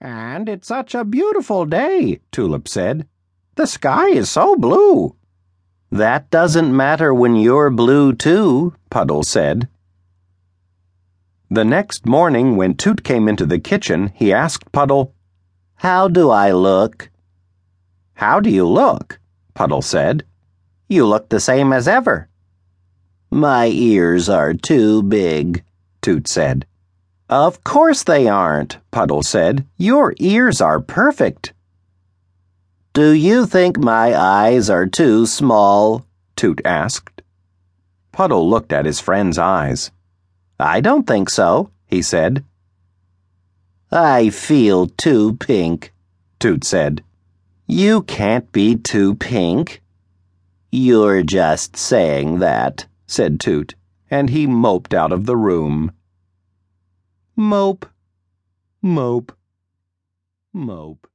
And it's such a beautiful day, Tulip said. The sky is so blue. That doesn't matter when you're blue, too, Puddle said. The next morning, when Toot came into the kitchen, he asked Puddle, How do I look? How do you look? Puddle said. You look the same as ever. My ears are too big, Toot said. Of course they aren't, Puddle said. Your ears are perfect. Do you think my eyes are too small? Toot asked. Puddle looked at his friend's eyes. I don't think so, he said. I feel too pink, Toot said. You can't be too pink. You're just saying that, said Toot, and he moped out of the room. Mope, mope, mope.